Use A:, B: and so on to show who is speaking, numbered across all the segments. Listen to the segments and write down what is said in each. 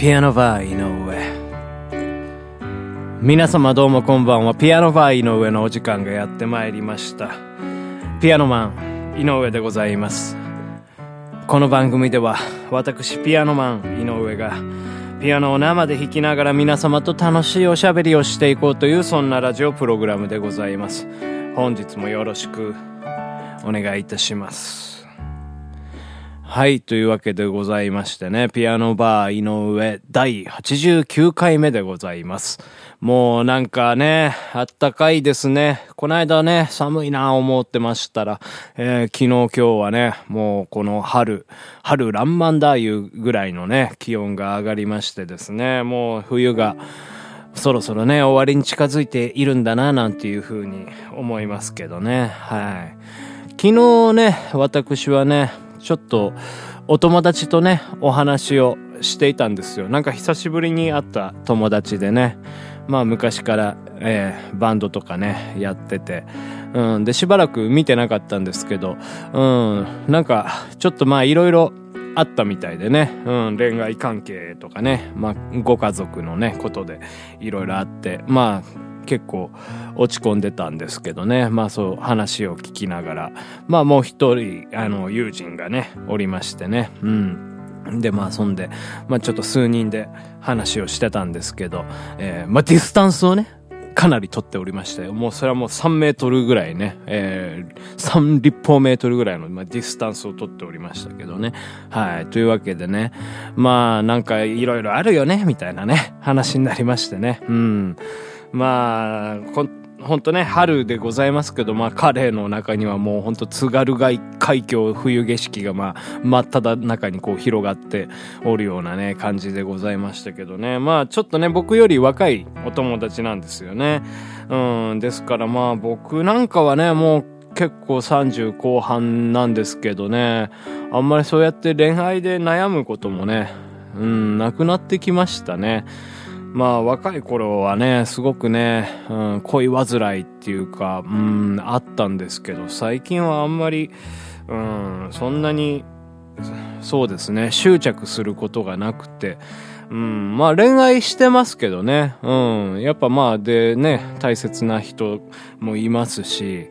A: ピアノバー井上。皆様どうもこんばんは。ピアノバー井上のお時間がやってまいりました。ピアノマン井上でございます。この番組では私ピアノマン井上がピアノを生で弾きながら皆様と楽しいおしゃべりをしていこうというそんなラジオプログラムでございます。本日もよろしくお願いいたします。はい、というわけでございましてね、ピアノバー井上第89回目でございます。もうなんかね、あったかいですね。この間ね、寒いなぁ思ってましたら、えー、昨日今日はね、もうこの春、春爛漫だいうぐらいのね、気温が上がりましてですね、もう冬が、そろそろね、終わりに近づいているんだな、なんていうふうに思いますけどね。はい。昨日ね、私はね、ちょっとお友達とね、お話をしていたんですよ。なんか久しぶりに会った友達でね、まあ昔から、えー、バンドとかね、やってて、うん、で、しばらく見てなかったんですけど、うん、なんか、ちょっとまあいろいろあったみたいでね、うん、恋愛関係とかね、まあ、ご家族のね、ことでいろいろあって、まあ、結構落ち込んでたんですけどね。まあそう話を聞きながら。まあもう一人、あの、友人がね、おりましてね。うん。で、まあそんで、まあちょっと数人で話をしてたんですけど、えー、まあディスタンスをね、かなり取っておりまして、もうそれはもう3メートルぐらいね、えー、3立方メートルぐらいの、まあ、ディスタンスを取っておりましたけどね。はい。というわけでね、まあなんかいろいろあるよね、みたいなね、話になりましてね。うん。まあ、ほんとね、春でございますけど、まあ彼の中にはもうほんと津軽海峡冬景色がまあ真っ只中にこう広がっておるようなね、感じでございましたけどね。まあちょっとね、僕より若いお友達なんですよね。うん、ですからまあ僕なんかはね、もう結構30後半なんですけどね、あんまりそうやって恋愛で悩むこともね、うん、なくなってきましたね。まあ若い頃はね、すごくね、うん、恋煩いっていうか、うん、あったんですけど、最近はあんまり、うん、そんなに、そうですね、執着することがなくて、うん、まあ恋愛してますけどね、うん、やっぱまあでね、大切な人もいますし、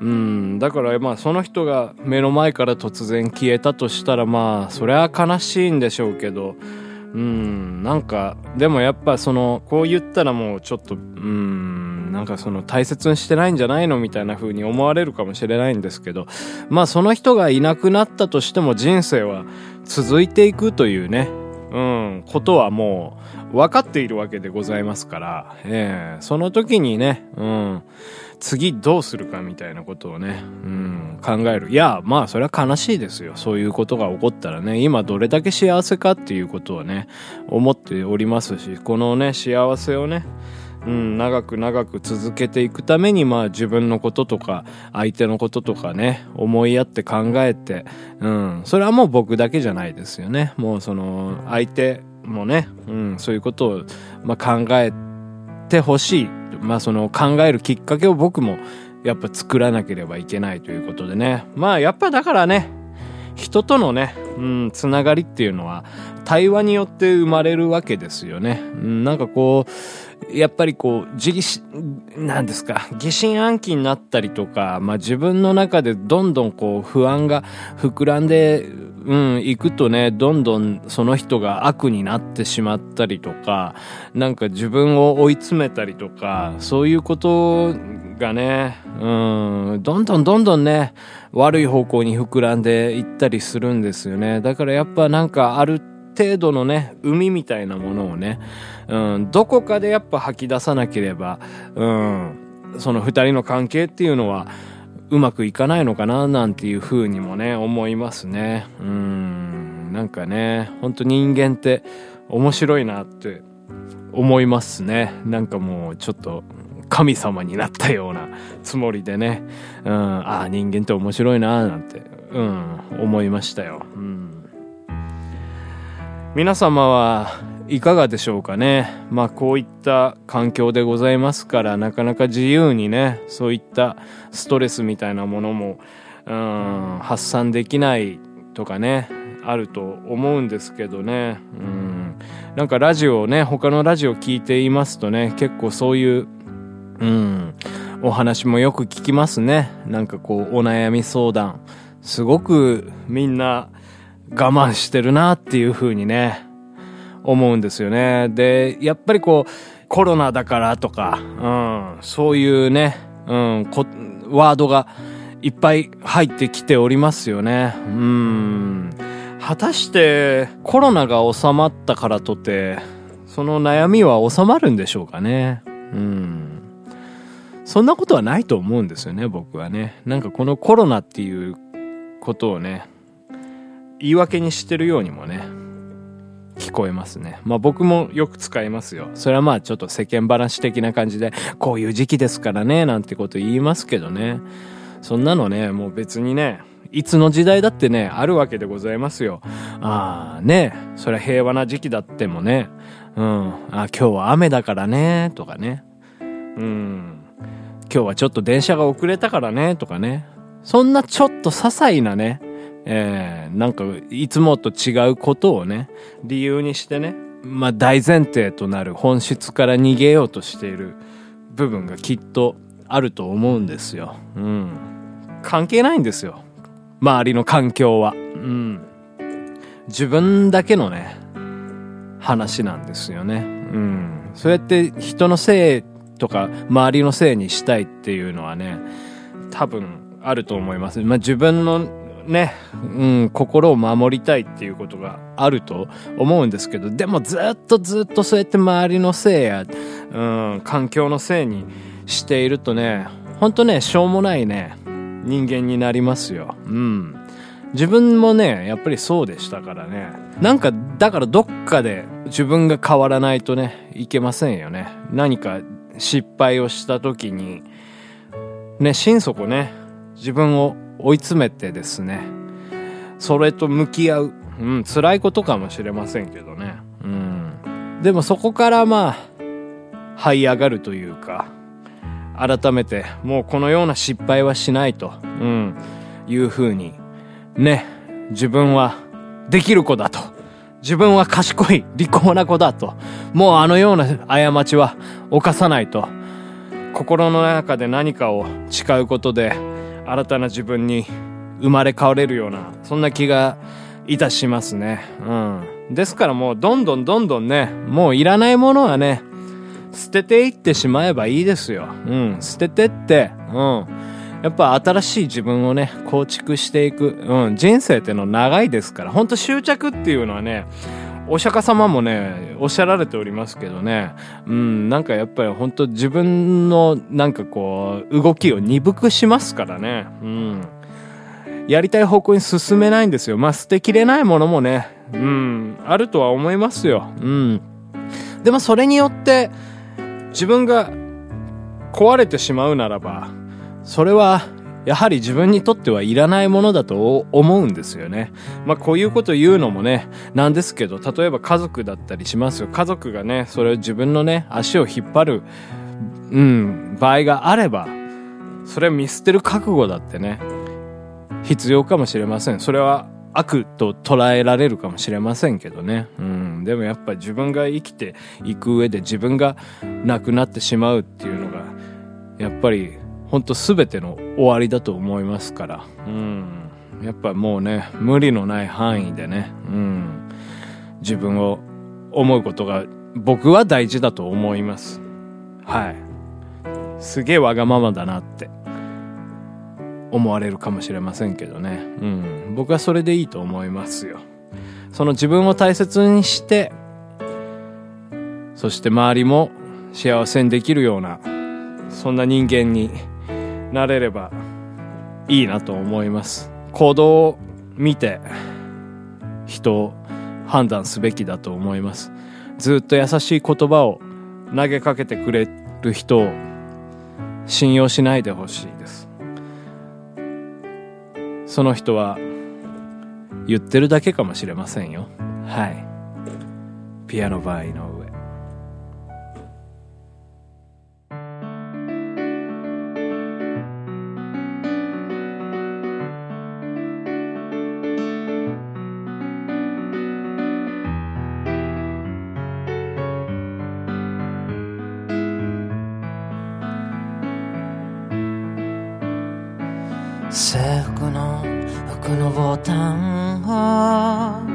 A: うん、だからまあその人が目の前から突然消えたとしたらまあそれは悲しいんでしょうけど、うんなんかでもやっぱそのこう言ったらもうちょっとうんなんかその大切にしてないんじゃないのみたいな風に思われるかもしれないんですけどまあその人がいなくなったとしても人生は続いていくというねうんことはもう分かっているわけでございますからえー、その時にねうん次どうするかみたいなことをね、うん、考える。いや、まあそれは悲しいですよ。そういうことが起こったらね、今どれだけ幸せかっていうことをね、思っておりますし、このね、幸せをね、うん、長く長く続けていくために、まあ自分のこととか、相手のこととかね、思いやって考えて、うん、それはもう僕だけじゃないですよね。もうその、相手もね、うん、そういうことを、まあ、考えてほしい。まあその考えるきっかけを僕もやっぱ作らなければいけないということでね。まあやっぱだからね、人とのね、うん、つながりっていうのは対話によって生まれるわけですよね。うん、なんかこう、やっぱりこう、自己、なんですか、疑心暗鬼になったりとか、まあ自分の中でどんどんこう不安が膨らんでうん、行くとね、どんどんその人が悪になってしまったりとか、なんか自分を追い詰めたりとか、そういうことがね、うん、どんどんどんどんね、悪い方向に膨らんでいったりするんですよね。だからやっぱなんかある程度のね、海みたいなものをね、うん、どこかでやっぱ吐き出さなければ、うん、その二人の関係っていうのは、うまくいかないのかななんていう風にもね、思いますね。うん、なんかね、ほんと人間って面白いなって思いますね。なんかもうちょっと神様になったようなつもりでね、うん、ああ、人間って面白いななんて、うん、思いましたよ。うん、皆様はいかがでしょうかね。まあこういった環境でございますからなかなか自由にね、そういったストレスみたいなものも、うん、発散できないとかねあると思うんですけどね。うん。なんかラジオをね他のラジオ聞いていますとね結構そういううんお話もよく聞きますねなんかこうお悩み相談すごくみんな我慢してるなっていう風にね思うんですよねでやっぱりこうコロナだからとか、うん、そういうね、うん、こワードがいっぱい入ってきておりますよね。うん。果たしてコロナが収まったからとて、その悩みは収まるんでしょうかね。うん。そんなことはないと思うんですよね、僕はね。なんかこのコロナっていうことをね、言い訳にしてるようにもね、聞こえますね。まあ僕もよく使いますよ。それはまあちょっと世間話的な感じで、こういう時期ですからね、なんてこと言いますけどね。そんなのね、もう別にね、いつの時代だってね、あるわけでございますよ。ああ、ね、それは平和な時期だってもね、うん、あ今日は雨だからね、とかね。うん、今日はちょっと電車が遅れたからね、とかね。そんなちょっと些細なね、えー、なんかいつもと違うことをね、理由にしてね、まあ大前提となる本質から逃げようとしている部分がきっとあると思うんですよ。うん。関係ないんですよ。周りの環境は。うん。自分だけのね、話なんですよね。うん。そうやって人のせいとか周りのせいにしたいっていうのはね、多分あると思います。まあ自分のね、うん、心を守りたいっていうことがあると思うんですけど、でもずっとずっとそうやって周りのせいや、うん、環境のせいにしているとね、ほんとね、しょうもないね、人間になりますよ。うん。自分もね、やっぱりそうでしたからね。なんか、だからどっかで自分が変わらないとね、いけませんよね。何か失敗をした時に、ね、心底ね、自分を追い詰めてですね、それと向き合う。うん、辛いことかもしれませんけどね。うん。でもそこからまあ、這い上がるというか、改めて、もうこのような失敗はしないと、うん、いう風に、ね、自分はできる子だと。自分は賢い、利口な子だと。もうあのような過ちは犯さないと。心の中で何かを誓うことで、新たな自分に生まれ変われるような、そんな気がいたしますね。うん。ですからもうどんどんどんどんね、もういらないものはね、捨てていってしまえばいいですよ。うん。捨ててって、うん。やっぱ新しい自分をね、構築していく。うん。人生っての長いですから、ほんと執着っていうのはね、お釈迦様もね、おっしゃられておりますけどね、うん、なんかやっぱり本当自分のなんかこう、動きを鈍くしますからね、うん。やりたい方向に進めないんですよ。まあ捨てきれないものもね、うん、あるとは思いますよ。うん。でもそれによって、自分が壊れてしまうならば、それはやはり自分にとってはいらないものだと思うんですよね。まあこういうこと言うのもね、なんですけど、例えば家族だったりしますよ。家族がね、それを自分のね、足を引っ張る、うん、場合があれば、それを見捨てる覚悟だってね、必要かもしれません。それは悪と捉えられるかもしれませんけどね。うん。でもやっぱり自分が生きていく上で自分が亡くなってしまうっていうのが、やっぱり本当全ての終わりだと思いますから、うん。やっぱもうね、無理のない範囲でね、うん。自分を思うことが僕は大事だと思います。はい。すげえわがままだなって思われるかもしれませんけどね。うん。僕はそれでいいと思いますよ。その自分を大切にして、そして周りも幸せにできるような、そんな人間になれればいいなと思います。行動を見て人を判断すべきだと思います。ずっと優しい言葉を投げかけてくれる人を信用しないでほしいです。その人は言ってるだけかもしれませんよ。はい。ピアノバーイの
B: 制服の服のボタンを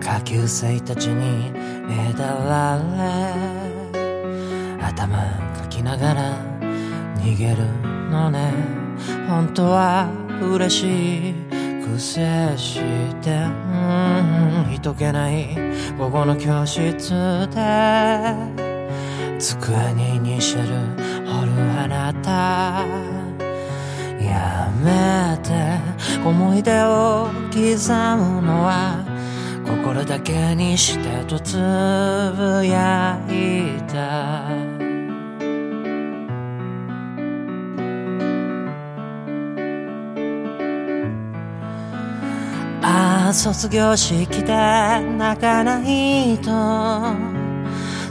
B: 下級生たちにねだられ頭かきながら逃げるのね。本当は嬉しい癖してうん人気ない午後の教室で机にイニシャル掘るあなた。やめて思い出を刻むのは心だけにしてとつぶやいた。ああ卒業式で泣かないと。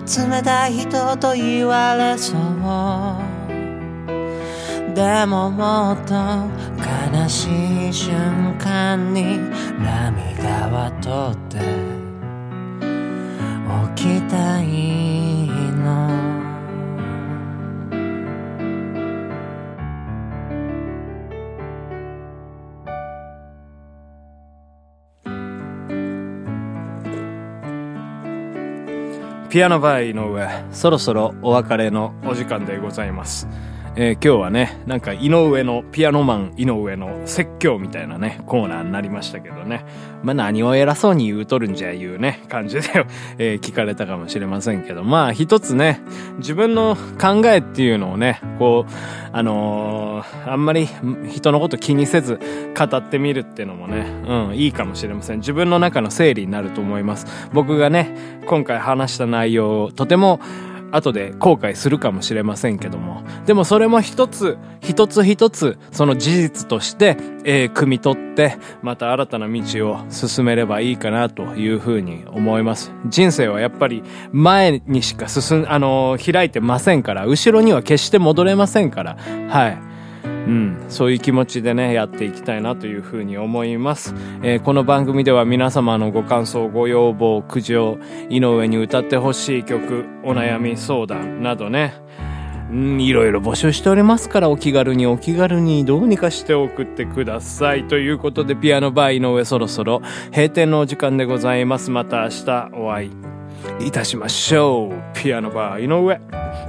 B: 冷たい人と言われそう。でももっと悲しい瞬間に涙は取っておきたいの
A: ピアノバー井上、そろそろお別れのお時間でございます。えー今日はね、なんか井上の、ピアノマン井上の説教みたいなね、コーナーになりましたけどね。まあ何を偉そうに言うとるんじゃいうね、感じで、えー聞かれたかもしれませんけど、まあ一つね、自分の考えっていうのをね、こう、あのーあんまり人のこと気にせず語ってみるっていうのもね、うん、いいかもしれません。自分の中の整理になると思います。僕がね、今回話した内容をとても後で後悔するかもしれませんけども。でもそれも一つ、一つ一つ、その事実として、えー、汲み取って、また新たな道を進めればいいかなというふうに思います。人生はやっぱり前にしか進ん、あのー開いてませんから、後ろには決して戻れませんから、はい。うん、そういう気持ちでね、やっていきたいなというふうに思います。えーこの番組では皆様のご感想、ご要望、苦情、井上に歌ってほしい曲、お悩み相談などね、うん、いろいろ募集しておりますから、お気軽にお気軽にどうにかして送ってください。ということで、ピアノバー井上そろそろ閉店のお時間でございます。また明日お会いいたしましょう。ピアノバー井上。